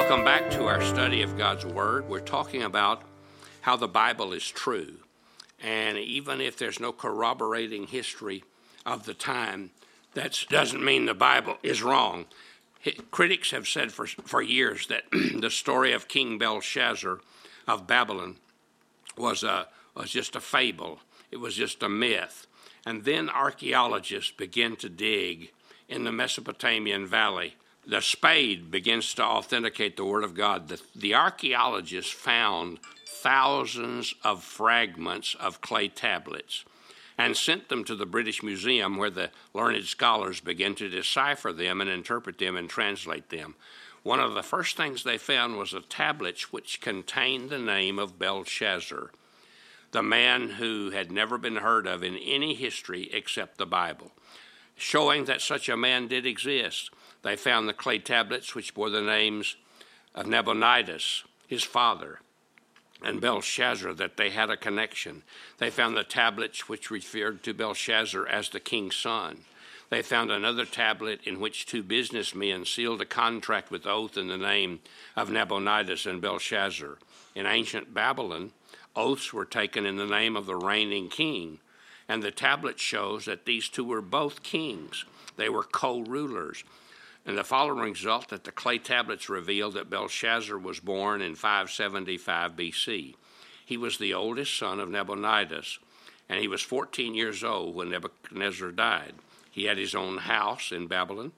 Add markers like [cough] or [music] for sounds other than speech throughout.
Welcome back to our study of God's Word. We're talking about how the Bible is true. And even if there's no corroborating history of the time, that doesn't mean the Bible is wrong. Critics have said for, for years that [clears throat] the story of King Belshazzar of Babylon was, a, was just a fable, it was just a myth. And then archaeologists began to dig in the Mesopotamian valley. The spade begins to authenticate the Word of God. The, the archaeologists found thousands of fragments of clay tablets and sent them to the British Museum where the learned scholars began to decipher them and interpret them and translate them. One of the first things they found was a tablet which contained the name of Belshazzar, the man who had never been heard of in any history except the Bible, showing that such a man did exist. They found the clay tablets which bore the names of Nabonidus, his father, and Belshazzar, that they had a connection. They found the tablets which referred to Belshazzar as the king's son. They found another tablet in which two businessmen sealed a contract with oath in the name of Nabonidus and Belshazzar. In ancient Babylon, oaths were taken in the name of the reigning king, and the tablet shows that these two were both kings. They were co rulers. And the following result that the clay tablets reveal that Belshazzar was born in 575 BC. He was the oldest son of Nabonidus, and he was 14 years old when Nebuchadnezzar died. He had his own house in Babylon.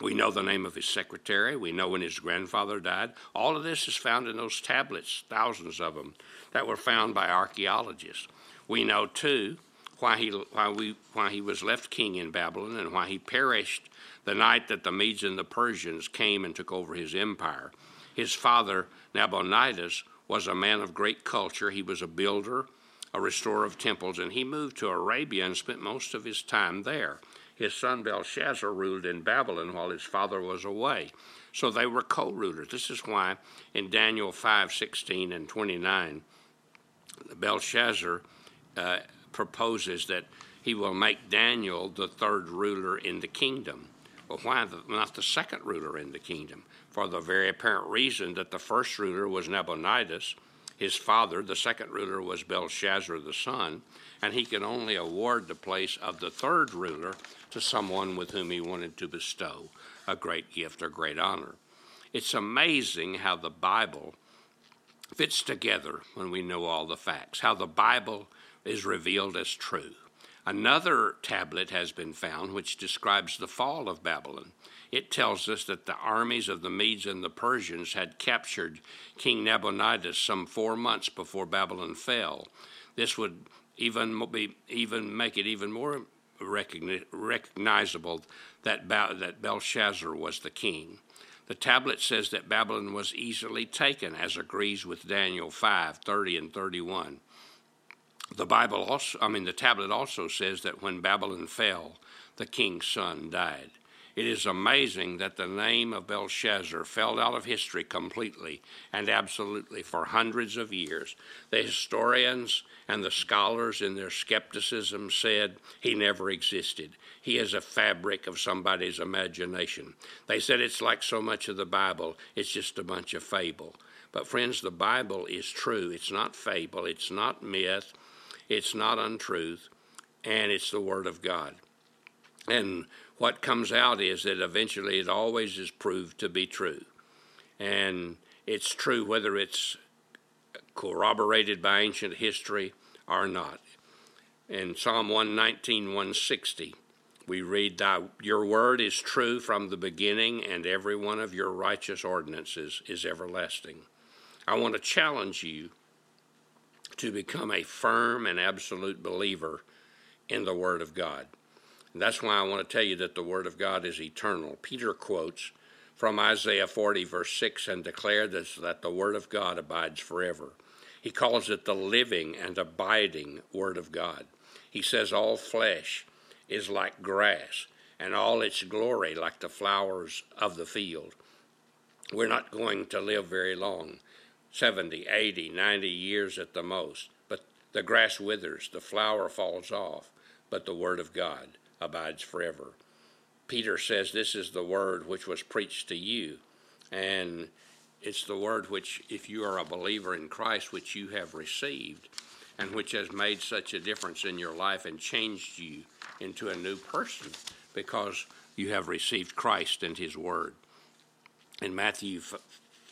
We know the name of his secretary. We know when his grandfather died. All of this is found in those tablets, thousands of them, that were found by archaeologists. We know, too, why he, why, we, why he was left king in Babylon and why he perished the night that the Medes and the Persians came and took over his empire. His father, Nabonidus, was a man of great culture. He was a builder, a restorer of temples, and he moved to Arabia and spent most of his time there. His son Belshazzar ruled in Babylon while his father was away. So they were co-rulers. This is why in Daniel 5, 16 and 29, Belshazzar uh, proposes that he will make Daniel the third ruler in the kingdom. Well, why the, not the second ruler in the kingdom? For the very apparent reason that the first ruler was Nabonidus, his father, the second ruler was Belshazzar the son, and he could only award the place of the third ruler to someone with whom he wanted to bestow a great gift or great honor. It's amazing how the Bible fits together when we know all the facts, how the Bible is revealed as true. Another tablet has been found which describes the fall of Babylon. It tells us that the armies of the Medes and the Persians had captured King Nabonidus some four months before Babylon fell. This would even be even make it even more recognizable that, that Belshazzar was the king. The tablet says that Babylon was easily taken, as agrees with Daniel 5 30 and 31. The Bible also, I mean, the tablet also says that when Babylon fell, the king's son died. It is amazing that the name of Belshazzar fell out of history completely and absolutely for hundreds of years. The historians and the scholars, in their skepticism, said he never existed. He is a fabric of somebody's imagination. They said it's like so much of the Bible, it's just a bunch of fable. But, friends, the Bible is true. It's not fable, it's not myth, it's not untruth, and it's the Word of God. And what comes out is that eventually it always is proved to be true. And it's true whether it's corroborated by ancient history or not. In Psalm 119, 160, we read, that Your word is true from the beginning, and every one of your righteous ordinances is everlasting. I want to challenge you to become a firm and absolute believer in the Word of God. And that's why I want to tell you that the Word of God is eternal. Peter quotes from Isaiah 40, verse 6, and declares that the Word of God abides forever. He calls it the living and abiding Word of God. He says, All flesh is like grass, and all its glory like the flowers of the field. We're not going to live very long. 70, 80, 90 years at the most. But the grass withers, the flower falls off, but the word of God abides forever. Peter says, This is the word which was preached to you, And it's the word which, if you are a believer in Christ, which you have received, and which has made such a difference in your life and changed you into a new person because you have received Christ and His Word. In Matthew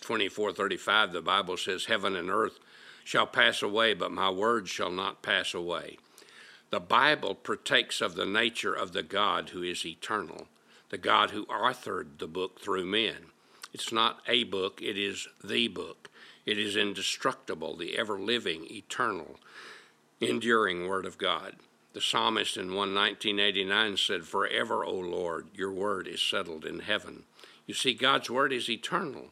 24 35, the Bible says, Heaven and earth shall pass away, but my word shall not pass away. The Bible partakes of the nature of the God who is eternal, the God who authored the book through men. It's not a book, it is the book. It is indestructible, the ever living, eternal, enduring Word of God. The psalmist in 11989 said, Forever, O Lord, your word is settled in heaven. You see, God's word is eternal.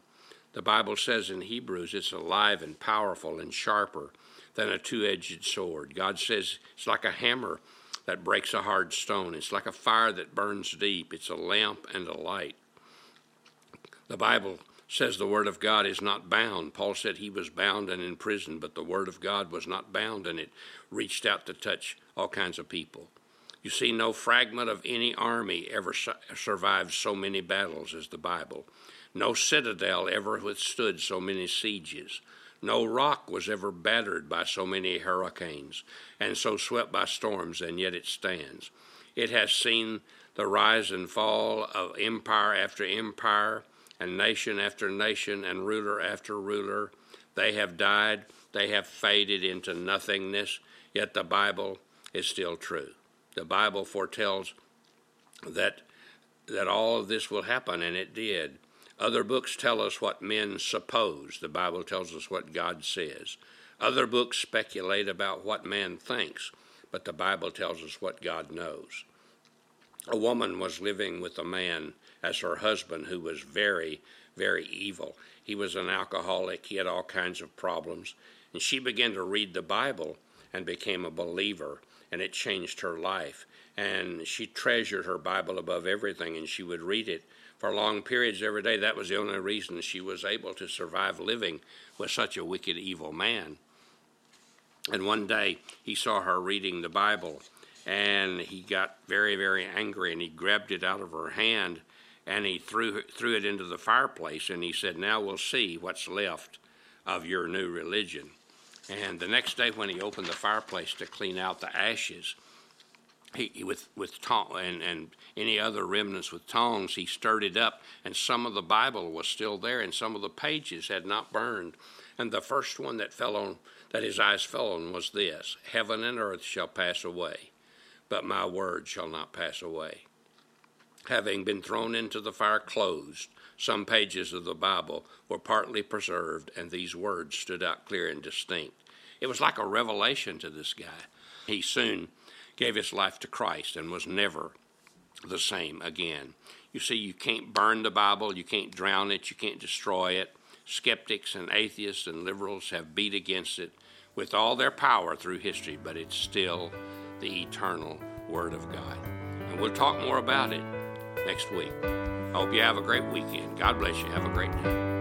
The Bible says in Hebrews it's alive and powerful and sharper than a two edged sword. God says it's like a hammer that breaks a hard stone, it's like a fire that burns deep, it's a lamp and a light. The Bible says the Word of God is not bound. Paul said he was bound and in prison, but the Word of God was not bound and it reached out to touch all kinds of people. You see, no fragment of any army ever su- survived so many battles as the Bible. No citadel ever withstood so many sieges. No rock was ever battered by so many hurricanes and so swept by storms, and yet it stands. It has seen the rise and fall of empire after empire and nation after nation and ruler after ruler. They have died, they have faded into nothingness, yet the Bible is still true. The Bible foretells that that all of this will happen, and it did. Other books tell us what men suppose. The Bible tells us what God says. Other books speculate about what man thinks, but the Bible tells us what God knows. A woman was living with a man as her husband who was very, very evil. He was an alcoholic, he had all kinds of problems. And she began to read the Bible and became a believer, and it changed her life. And she treasured her Bible above everything, and she would read it for long periods every day. That was the only reason she was able to survive living with such a wicked, evil man. And one day he saw her reading the Bible, and he got very, very angry, and he grabbed it out of her hand and he threw threw it into the fireplace and he said, "Now we'll see what's left of your new religion." And the next day, when he opened the fireplace to clean out the ashes, he, he with with tong- and and any other remnants with tongs, he stirred it up, and some of the Bible was still there, and some of the pages had not burned. And the first one that fell on that his eyes fell on was this: "Heaven and earth shall pass away, but my word shall not pass away." having been thrown into the fire closed, some pages of the Bible were partly preserved, and these words stood out clear and distinct. It was like a revelation to this guy. He soon gave his life to Christ and was never the same again. You see, you can't burn the Bible, you can't drown it, you can't destroy it. Skeptics and atheists and liberals have beat against it with all their power through history, but it's still the eternal Word of God. And we'll talk more about it next week. I hope you have a great weekend. God bless you. Have a great day.